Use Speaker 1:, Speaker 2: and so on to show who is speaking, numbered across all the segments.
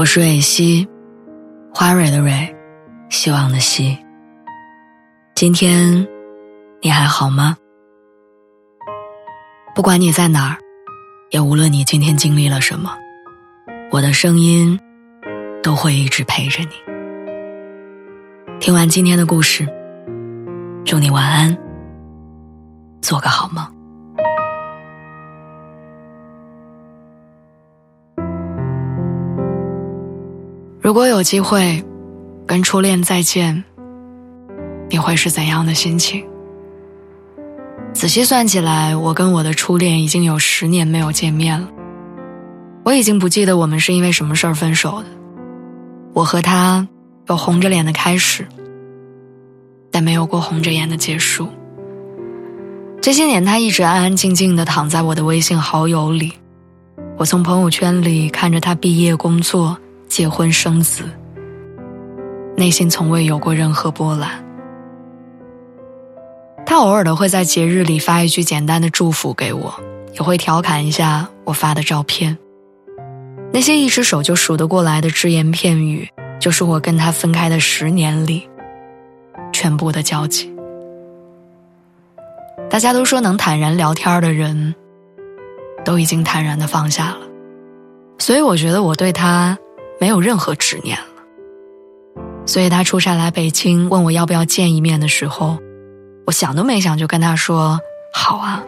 Speaker 1: 我是蕊希，花蕊的蕊，希望的希。今天你还好吗？不管你在哪儿，也无论你今天经历了什么，我的声音都会一直陪着你。听完今天的故事，祝你晚安，做个好梦。如果有机会跟初恋再见，你会是怎样的心情？仔细算起来，我跟我的初恋已经有十年没有见面了。我已经不记得我们是因为什么事儿分手的。我和他有红着脸的开始，但没有过红着眼的结束。这些年，他一直安安静静的躺在我的微信好友里。我从朋友圈里看着他毕业、工作。结婚生子，内心从未有过任何波澜。他偶尔的会在节日里发一句简单的祝福给我，也会调侃一下我发的照片。那些一只手就数得过来的只言片语，就是我跟他分开的十年里全部的交集。大家都说能坦然聊天的人，都已经坦然的放下了，所以我觉得我对他。没有任何执念了，所以他出差来北京问我要不要见一面的时候，我想都没想就跟他说好啊。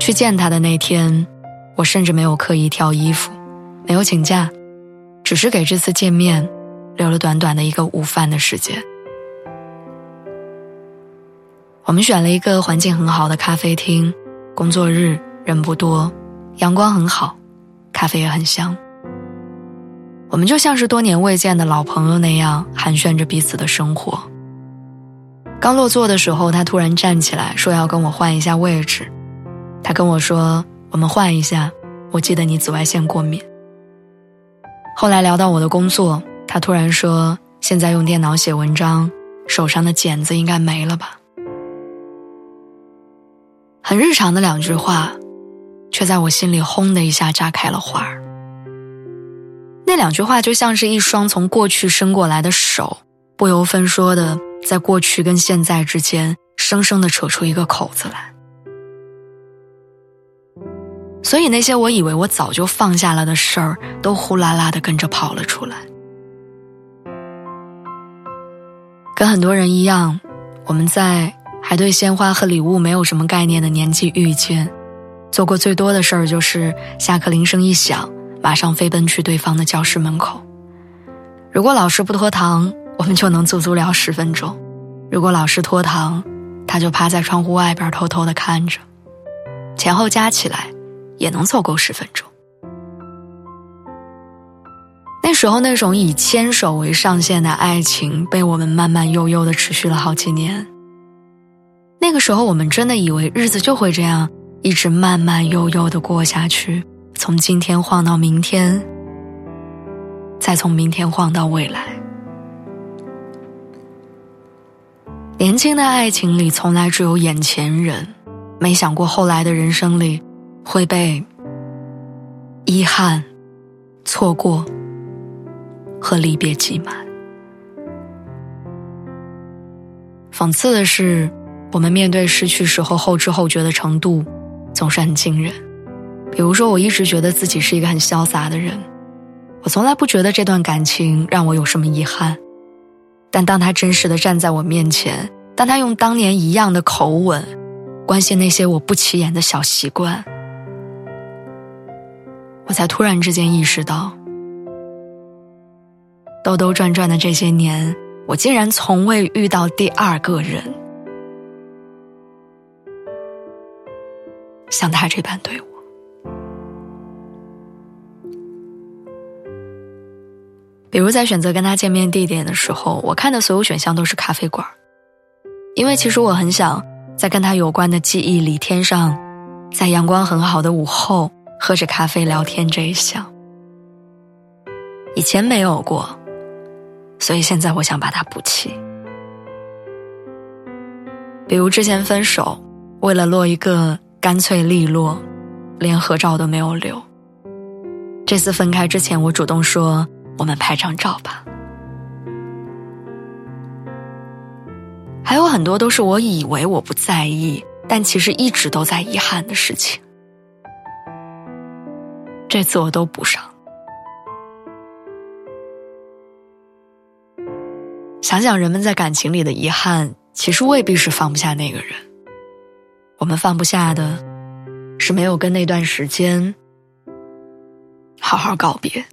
Speaker 1: 去见他的那天，我甚至没有刻意挑衣服，没有请假，只是给这次见面留了短短的一个午饭的时间。我们选了一个环境很好的咖啡厅，工作日人不多，阳光很好。咖啡也很香，我们就像是多年未见的老朋友那样寒暄着彼此的生活。刚落座的时候，他突然站起来说要跟我换一下位置。他跟我说：“我们换一下，我记得你紫外线过敏。”后来聊到我的工作，他突然说：“现在用电脑写文章，手上的茧子应该没了吧？”很日常的两句话。却在我心里轰的一下炸开了花儿。那两句话就像是一双从过去伸过来的手，不由分说的在过去跟现在之间生生的扯出一个口子来。所以那些我以为我早就放下了的事儿，都呼啦啦的跟着跑了出来。跟很多人一样，我们在还对鲜花和礼物没有什么概念的年纪遇见。做过最多的事儿就是下课铃声一响，马上飞奔去对方的教室门口。如果老师不拖堂，我们就能足足聊十分钟；如果老师拖堂，他就趴在窗户外边偷偷的看着。前后加起来，也能凑够十分钟。那时候那种以牵手为上限的爱情，被我们慢慢悠悠的持续了好几年。那个时候，我们真的以为日子就会这样。一直慢慢悠悠的过下去，从今天晃到明天，再从明天晃到未来。年轻的爱情里，从来只有眼前人，没想过后来的人生里，会被遗憾、错过和离别挤满。讽刺的是，我们面对失去时候后知后觉的程度。总是很惊人。比如说，我一直觉得自己是一个很潇洒的人，我从来不觉得这段感情让我有什么遗憾。但当他真实的站在我面前，当他用当年一样的口吻关心那些我不起眼的小习惯，我才突然之间意识到，兜兜转转的这些年，我竟然从未遇到第二个人。像他这般对我，比如在选择跟他见面地点的时候，我看的所有选项都是咖啡馆，因为其实我很想在跟他有关的记忆里添上，在阳光很好的午后喝着咖啡聊天这一项。以前没有过，所以现在我想把它补齐。比如之前分手，为了落一个。干脆利落，连合照都没有留。这次分开之前，我主动说我们拍张照吧。还有很多都是我以为我不在意，但其实一直都在遗憾的事情。这次我都补上。想想人们在感情里的遗憾，其实未必是放不下那个人。我们放不下的，是没有跟那段时间好好告别。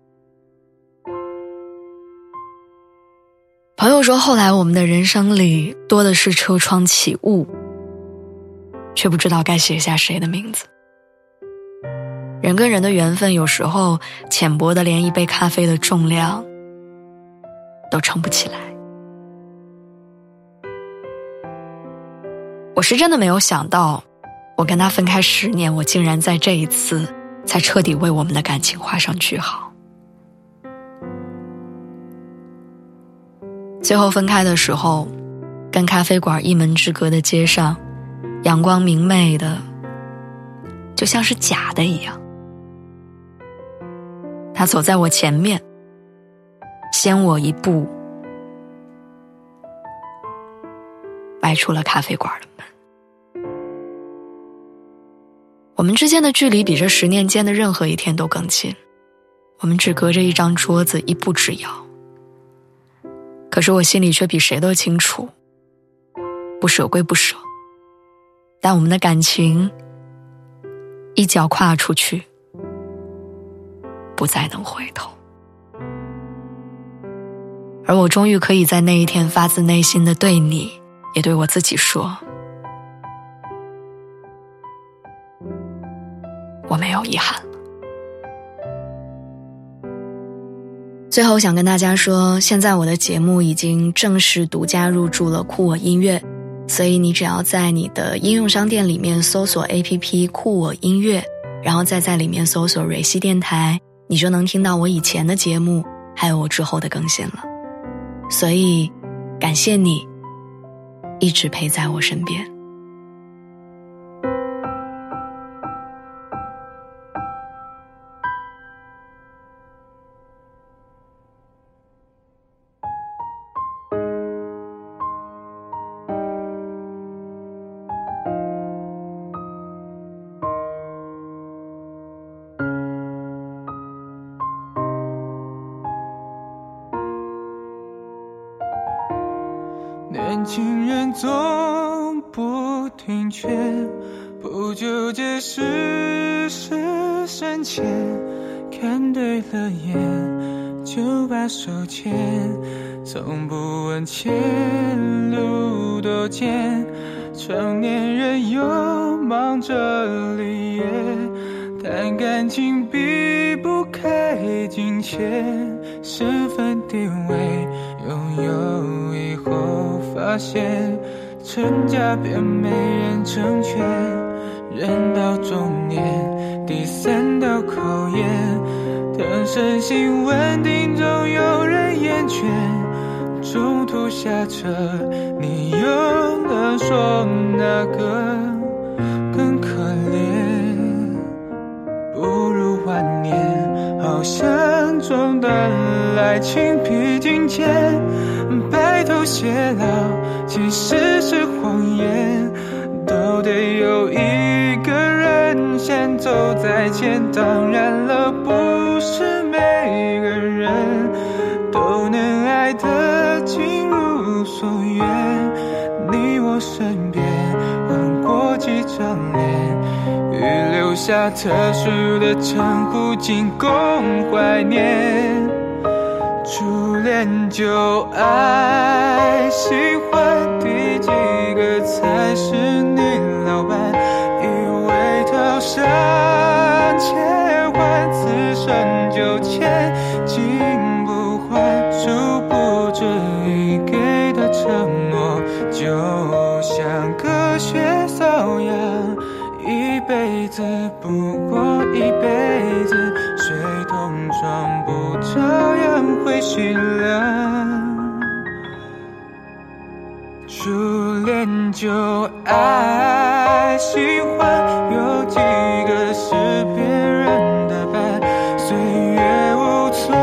Speaker 1: 朋友说，后来我们的人生里多的是车窗起雾，却不知道该写下谁的名字。人跟人的缘分，有时候浅薄的连一杯咖啡的重量都撑不起来。我是真的没有想到，我跟他分开十年，我竟然在这一次才彻底为我们的感情画上句号。最后分开的时候，跟咖啡馆一门之隔的街上，阳光明媚的，就像是假的一样。他走在我前面，先我一步，迈出了咖啡馆的门。我们之间的距离比这十年间的任何一天都更近，我们只隔着一张桌子，一步之遥。可是我心里却比谁都清楚，不舍归不舍，但我们的感情一脚跨出去，不再能回头。而我终于可以在那一天发自内心的对你，也对我自己说，我没有遗憾了。最后想跟大家说，现在我的节目已经正式独家入驻了酷我音乐，所以你只要在你的应用商店里面搜索 APP 酷我音乐，然后再在里面搜索蕊希电台，你就能听到我以前的节目，还有我之后的更新了。所以，感谢你，一直陪在我身边。
Speaker 2: 年轻人总不听劝，不纠结世事深浅，看对了眼就把手牵，从不问前路多艰。成年人又忙着立业，谈感情避不开金钱，身份地位拥有以后。发现成家便没人成全，人到中年，第三道考验，等身心稳定，总有人厌倦。中途下车，你又能说哪个更可怜？不如晚年，好像中断爱情披荆棘。偕老其实是谎言，都得有一个人先走在前。当然了，不是每个人都能爱得尽如所愿。你我身边换过几张脸，预留下特殊的称呼，仅供怀念。初恋就爱，就爱喜欢，有几个是别人的伴？岁月无从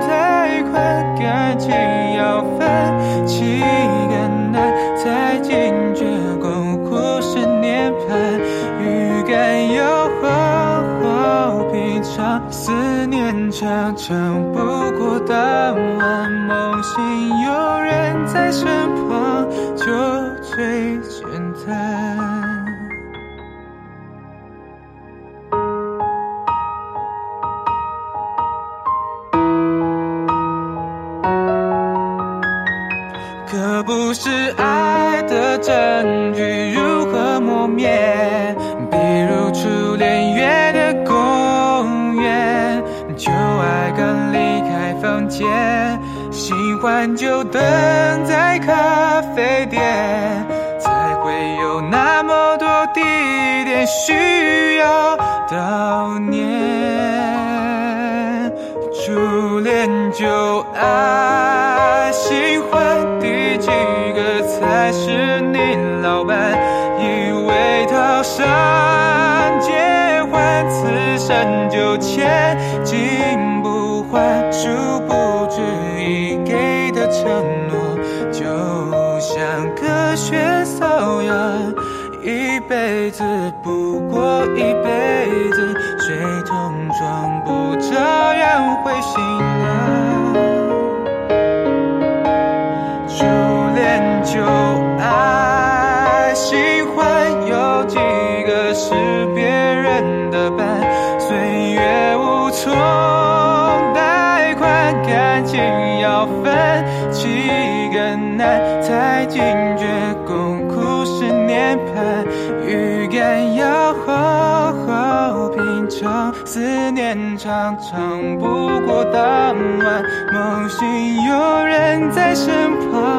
Speaker 2: 太快，感情要分几个难，才坚决。共过十年盼，欲盖弥彰？平常思念常常不过当晚，梦醒有人在身旁。不是爱的证据如何磨灭？比如初恋约的公园，旧爱刚离开房间，新欢就等在咖啡店，才会有那么多地点需要悼念。初恋旧爱新欢，是你老伴？以为套上结婚，此生就千金不换，殊不知已给的承诺，就像隔靴搔痒，一辈子不过一辈子，水桶装不照样会醒月无从贷款，感情要分几个难，才惊觉共苦十年盼，预感要好好品尝，思念常常不过当晚，梦醒有人在身旁，